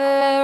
Uh...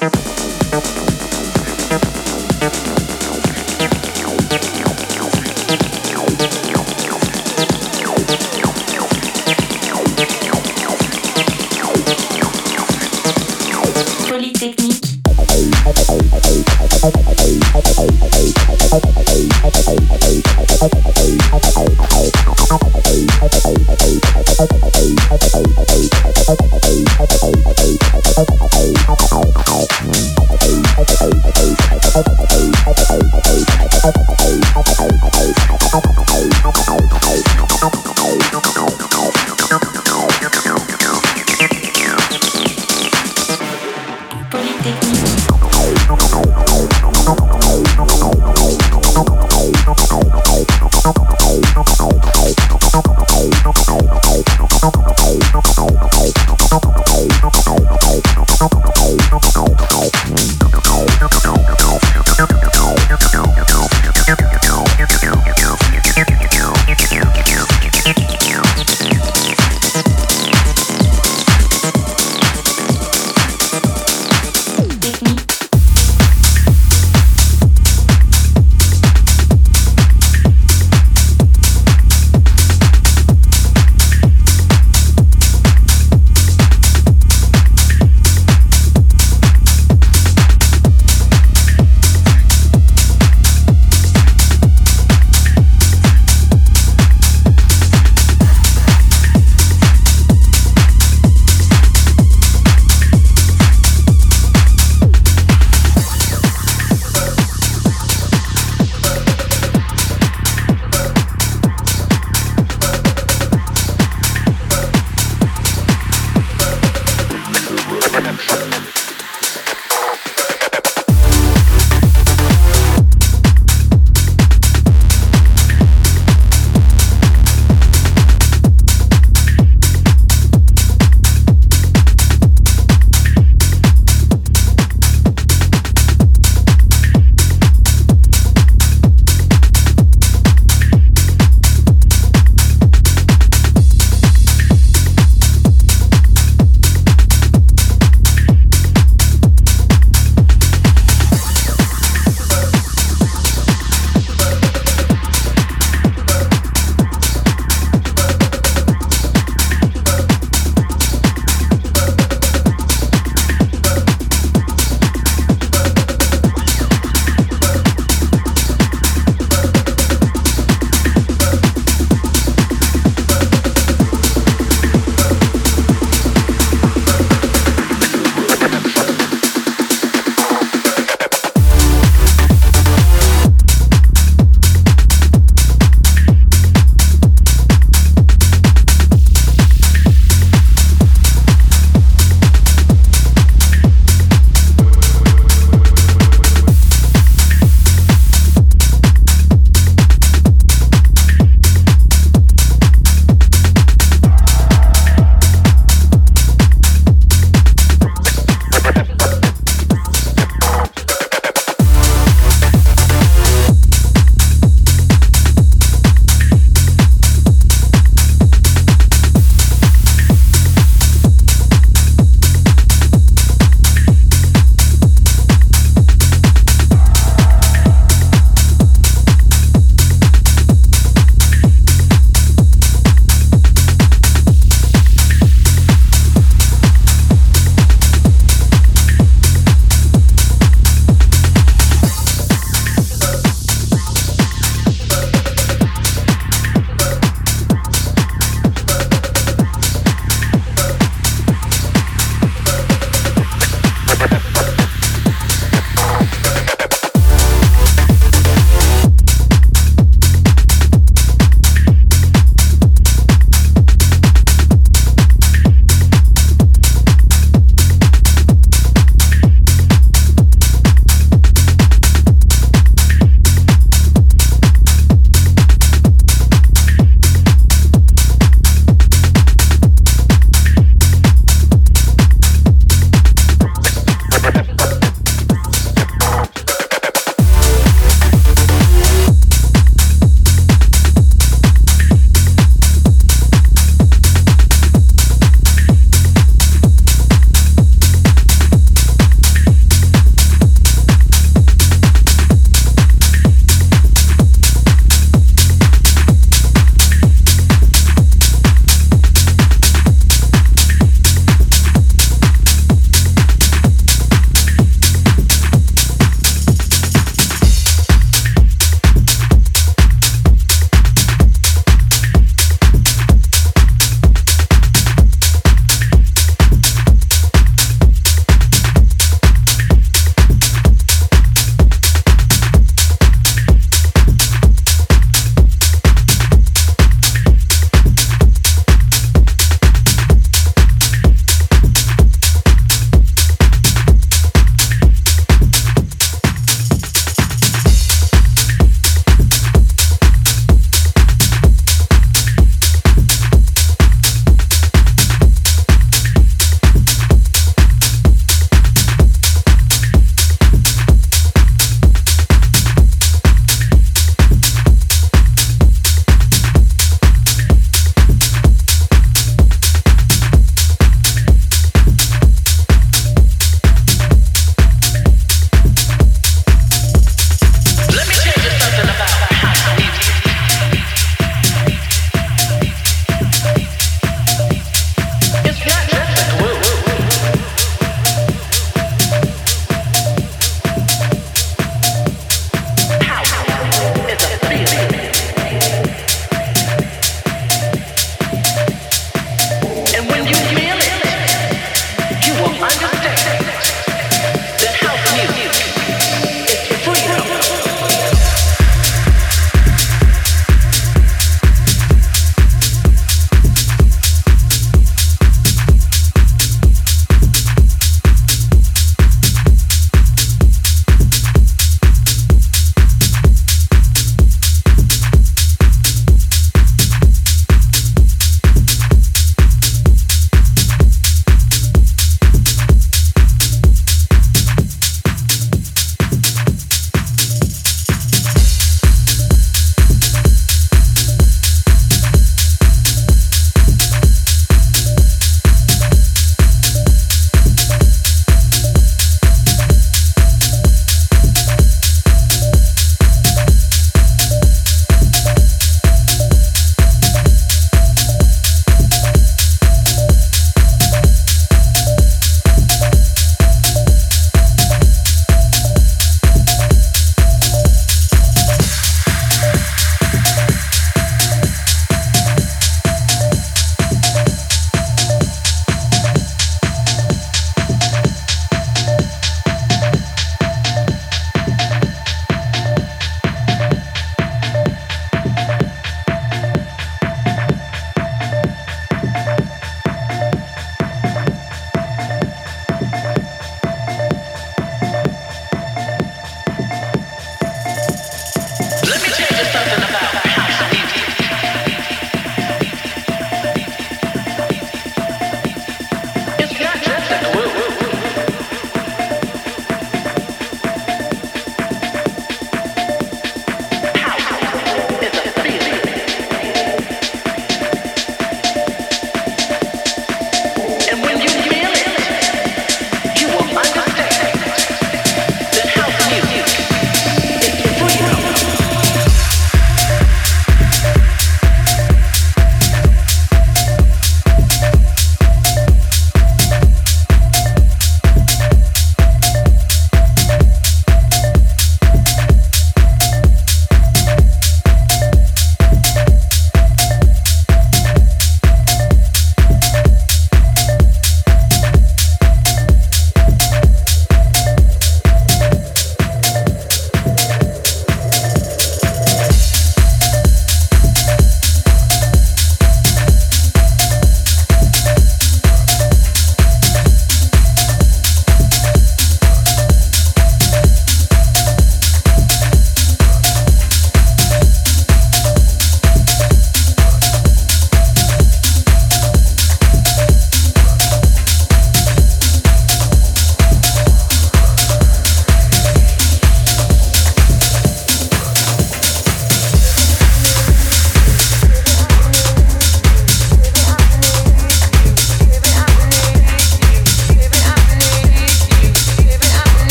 Hey.